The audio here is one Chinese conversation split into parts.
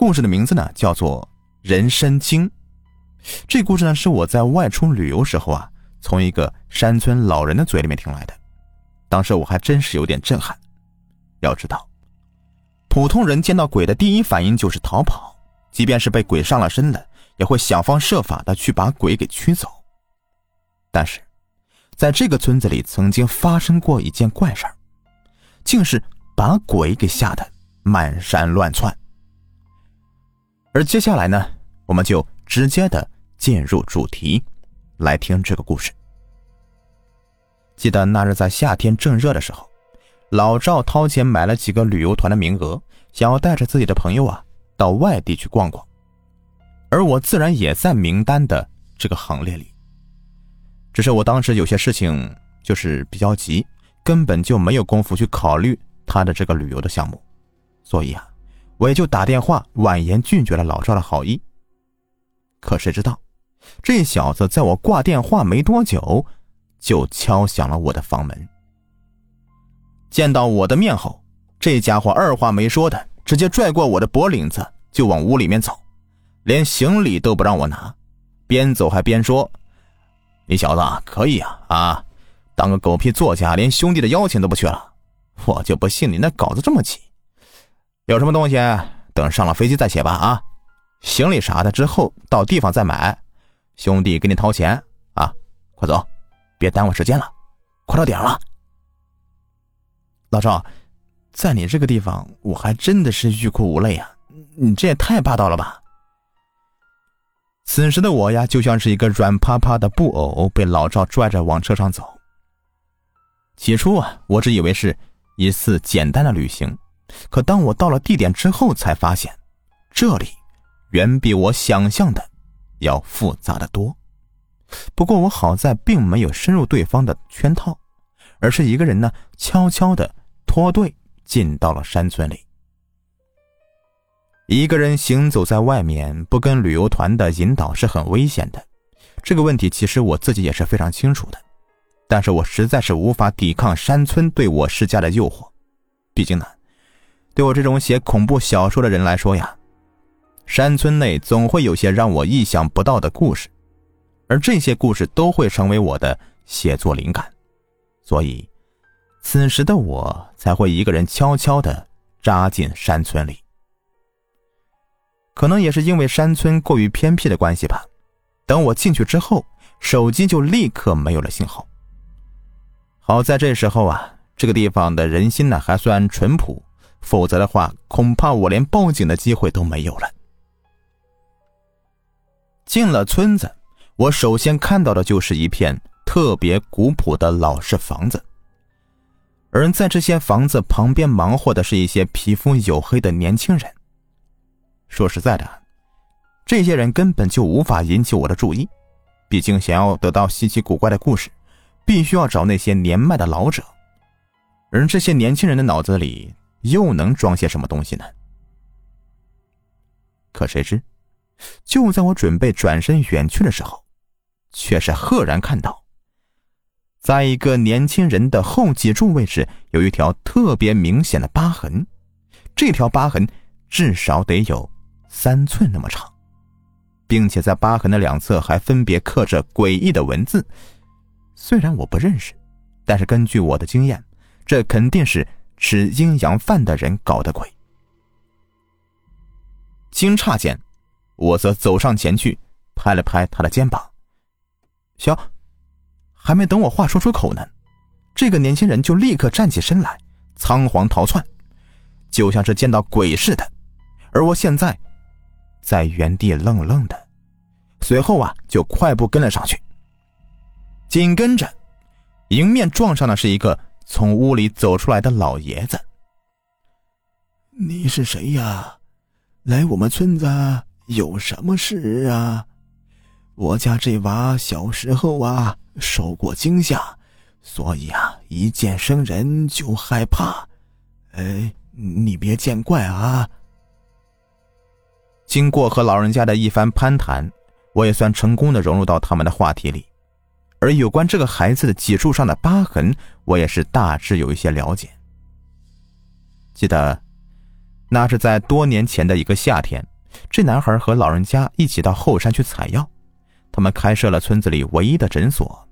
故事的名字呢叫做《人参精》。这故事呢是我在外出旅游时候啊，从一个山村老人的嘴里面听来的。当时我还真是有点震撼。要知道，普通人见到鬼的第一反应就是逃跑，即便是被鬼上了身的，也会想方设法的去把鬼给驱走。但是，在这个村子里，曾经发生过一件怪事儿，竟是把鬼给吓得满山乱窜。而接下来呢，我们就直接的进入主题，来听这个故事。记得那日在夏天正热的时候，老赵掏钱买了几个旅游团的名额，想要带着自己的朋友啊到外地去逛逛，而我自然也在名单的这个行列里。只是我当时有些事情就是比较急，根本就没有功夫去考虑他的这个旅游的项目，所以啊，我也就打电话婉言拒绝了老赵的好意。可谁知道，这小子在我挂电话没多久，就敲响了我的房门。见到我的面后，这家伙二话没说的，直接拽过我的脖领子就往屋里面走，连行李都不让我拿，边走还边说。你小子可以啊啊！当个狗屁作家，连兄弟的邀请都不去了，我就不信你那稿子这么急。有什么东西等上了飞机再写吧啊！行李啥的之后到地方再买，兄弟给你掏钱啊！快走，别耽误时间了，快到点了。老赵，在你这个地方，我还真的是欲哭无泪啊！你这也太霸道了吧！此时的我呀，就像是一个软趴趴的布偶，被老赵拽着往车上走。起初啊，我只以为是一次简单的旅行，可当我到了地点之后，才发现这里远比我想象的要复杂的多。不过我好在并没有深入对方的圈套，而是一个人呢，悄悄的脱队进到了山村里。一个人行走在外面，不跟旅游团的引导是很危险的。这个问题其实我自己也是非常清楚的，但是我实在是无法抵抗山村对我施加的诱惑。毕竟呢，对我这种写恐怖小说的人来说呀，山村内总会有些让我意想不到的故事，而这些故事都会成为我的写作灵感。所以，此时的我才会一个人悄悄的扎进山村里。可能也是因为山村过于偏僻的关系吧，等我进去之后，手机就立刻没有了信号。好在这时候啊，这个地方的人心呢还算淳朴，否则的话，恐怕我连报警的机会都没有了。进了村子，我首先看到的就是一片特别古朴的老式房子，而在这些房子旁边忙活的是一些皮肤黝黑的年轻人。说实在的，这些人根本就无法引起我的注意。毕竟，想要得到稀奇古怪的故事，必须要找那些年迈的老者。而这些年轻人的脑子里又能装些什么东西呢？可谁知，就在我准备转身远去的时候，却是赫然看到，在一个年轻人的后脊柱位置有一条特别明显的疤痕。这条疤痕至少得有。三寸那么长，并且在疤痕的两侧还分别刻着诡异的文字。虽然我不认识，但是根据我的经验，这肯定是吃阴阳饭的人搞的鬼。惊诧间，我则走上前去，拍了拍他的肩膀。小，还没等我话说出口呢，这个年轻人就立刻站起身来，仓皇逃窜，就像是见到鬼似的。而我现在。在原地愣愣的，随后啊，就快步跟了上去。紧跟着，迎面撞上的是一个从屋里走出来的老爷子。你是谁呀？来我们村子有什么事啊？我家这娃小时候啊受过惊吓，所以啊一见生人就害怕。哎，你别见怪啊。经过和老人家的一番攀谈，我也算成功的融入到他们的话题里。而有关这个孩子的脊柱上的疤痕，我也是大致有一些了解。记得，那是在多年前的一个夏天，这男孩和老人家一起到后山去采药，他们开设了村子里唯一的诊所，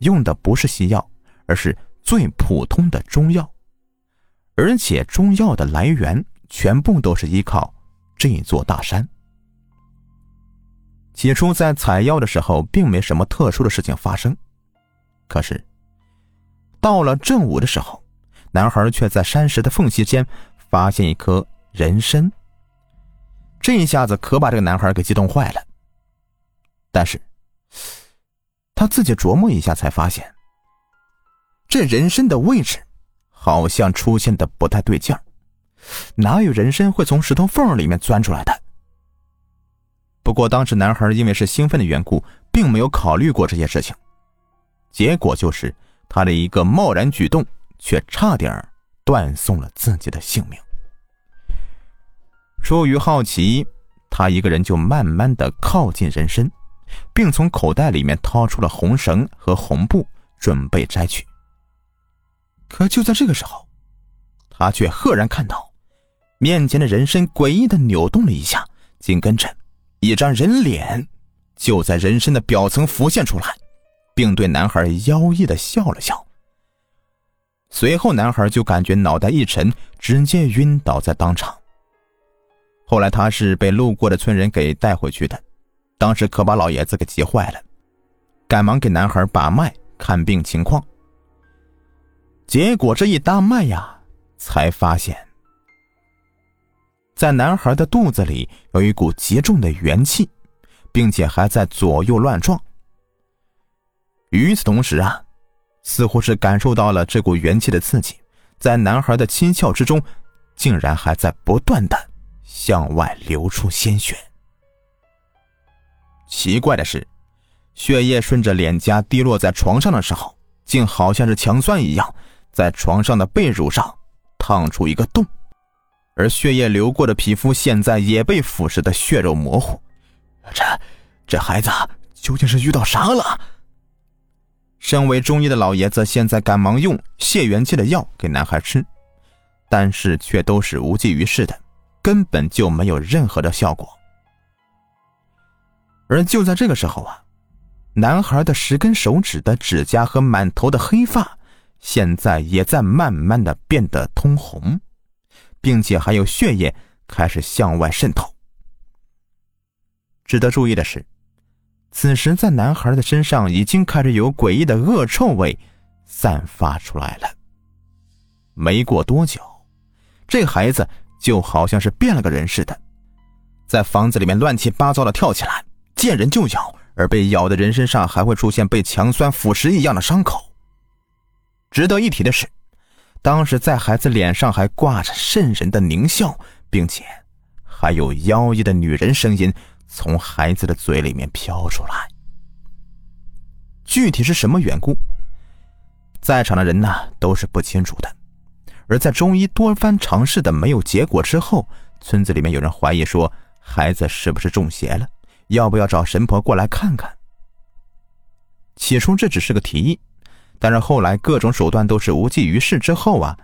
用的不是西药，而是最普通的中药，而且中药的来源全部都是依靠这座大山。起初在采药的时候，并没什么特殊的事情发生，可是到了正午的时候，男孩却在山石的缝隙间发现一颗人参。这一下子可把这个男孩给激动坏了。但是他自己琢磨一下，才发现这人参的位置好像出现的不太对劲儿，哪有人参会从石头缝里面钻出来的？不过当时男孩因为是兴奋的缘故，并没有考虑过这些事情，结果就是他的一个贸然举动，却差点断送了自己的性命。出于好奇，他一个人就慢慢的靠近人参，并从口袋里面掏出了红绳和红布，准备摘取。可就在这个时候，他却赫然看到面前的人参诡异的扭动了一下，紧跟着。一张人脸就在人身的表层浮现出来，并对男孩妖异的笑了笑。随后，男孩就感觉脑袋一沉，直接晕倒在当场。后来，他是被路过的村人给带回去的，当时可把老爷子给急坏了，赶忙给男孩把脉看病情况。结果这一搭脉呀，才发现。在男孩的肚子里有一股极重的元气，并且还在左右乱撞。与此同时啊，似乎是感受到了这股元气的刺激，在男孩的七窍之中，竟然还在不断的向外流出鲜血。奇怪的是，血液顺着脸颊滴落在床上的时候，竟好像是强酸一样，在床上的被褥上烫出一个洞。而血液流过的皮肤现在也被腐蚀的血肉模糊，这这孩子究竟是遇到啥了？身为中医的老爷子现在赶忙用泻元气的药给男孩吃，但是却都是无济于事的，根本就没有任何的效果。而就在这个时候啊，男孩的十根手指的指甲和满头的黑发，现在也在慢慢的变得通红。并且还有血液开始向外渗透。值得注意的是，此时在男孩的身上已经开始有诡异的恶臭味散发出来了。没过多久，这孩子就好像是变了个人似的，在房子里面乱七八糟的跳起来，见人就咬，而被咬的人身上还会出现被强酸腐蚀一样的伤口。值得一提的是。当时在孩子脸上还挂着渗人的狞笑，并且还有妖异的女人声音从孩子的嘴里面飘出来。具体是什么缘故，在场的人呢都是不清楚的。而在中医多番尝试的没有结果之后，村子里面有人怀疑说孩子是不是中邪了，要不要找神婆过来看看？起初这只是个提议。但是后来各种手段都是无济于事，之后啊，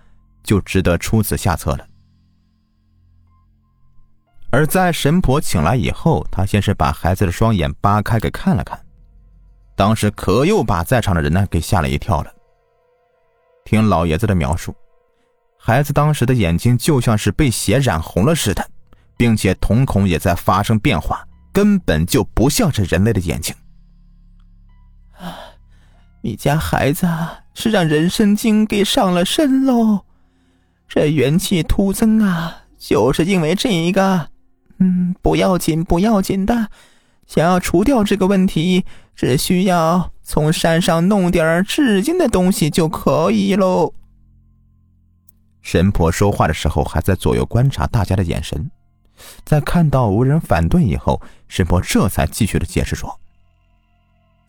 就值得出此下策了。而在神婆请来以后，他先是把孩子的双眼扒开给看了看，当时可又把在场的人呢给吓了一跳了。听老爷子的描述，孩子当时的眼睛就像是被血染红了似的，并且瞳孔也在发生变化，根本就不像是人类的眼睛。你家孩子是让人参精给上了身喽，这元气突增啊，就是因为这一个。嗯，不要紧，不要紧的。想要除掉这个问题，只需要从山上弄点治惊的东西就可以喽。神婆说话的时候还在左右观察大家的眼神，在看到无人反对以后，神婆这才继续的解释说：“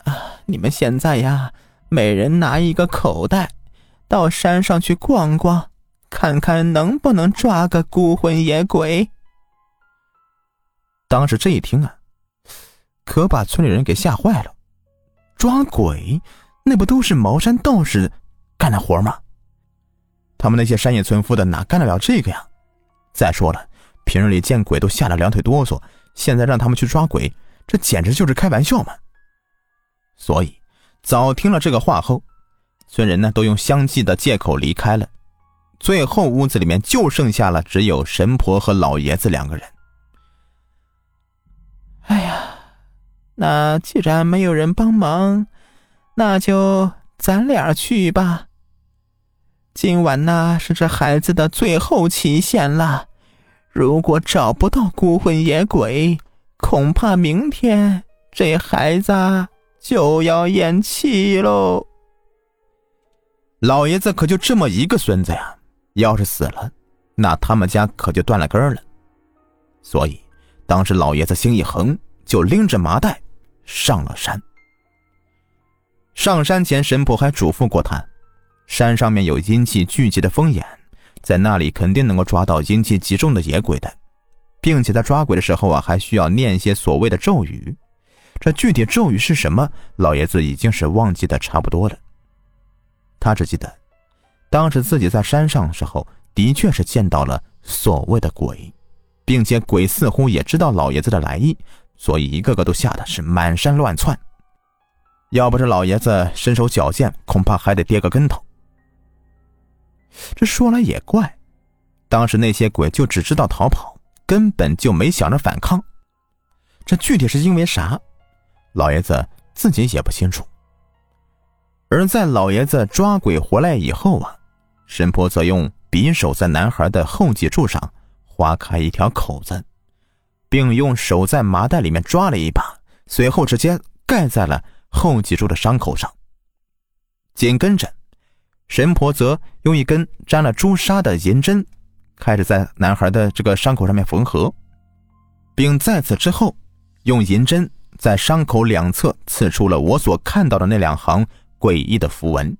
啊，你们现在呀。”每人拿一个口袋，到山上去逛逛，看看能不能抓个孤魂野鬼。当时这一听啊，可把村里人给吓坏了。抓鬼，那不都是茅山道士干的活吗？他们那些山野村夫的哪干得了这个呀？再说了，平日里见鬼都吓得两腿哆嗦，现在让他们去抓鬼，这简直就是开玩笑嘛！所以，早听了这个话后，村人呢都用相继的借口离开了。最后，屋子里面就剩下了只有神婆和老爷子两个人。哎呀，那既然没有人帮忙，那就咱俩去吧。今晚呢是这孩子的最后期限了，如果找不到孤魂野鬼，恐怕明天这孩子就要咽气喽。老爷子可就这么一个孙子呀！要是死了，那他们家可就断了根了。所以，当时老爷子心一横，就拎着麻袋上了山。上山前，神婆还嘱咐过他：山上面有阴气聚集的风眼，在那里肯定能够抓到阴气极重的野鬼的，并且在抓鬼的时候啊，还需要念一些所谓的咒语。这具体咒语是什么，老爷子已经是忘记的差不多了。他只记得。当时自己在山上的时候，的确是见到了所谓的鬼，并且鬼似乎也知道老爷子的来意，所以一个个都吓得是满山乱窜。要不是老爷子身手矫健，恐怕还得跌个跟头。这说来也怪，当时那些鬼就只知道逃跑，根本就没想着反抗。这具体是因为啥，老爷子自己也不清楚。而在老爷子抓鬼回来以后啊。神婆则用匕首在男孩的后脊柱上划开一条口子，并用手在麻袋里面抓了一把，随后直接盖在了后脊柱的伤口上。紧跟着，神婆则用一根沾了朱砂的银针，开始在男孩的这个伤口上面缝合，并在此之后，用银针在伤口两侧刺出了我所看到的那两行诡异的符文。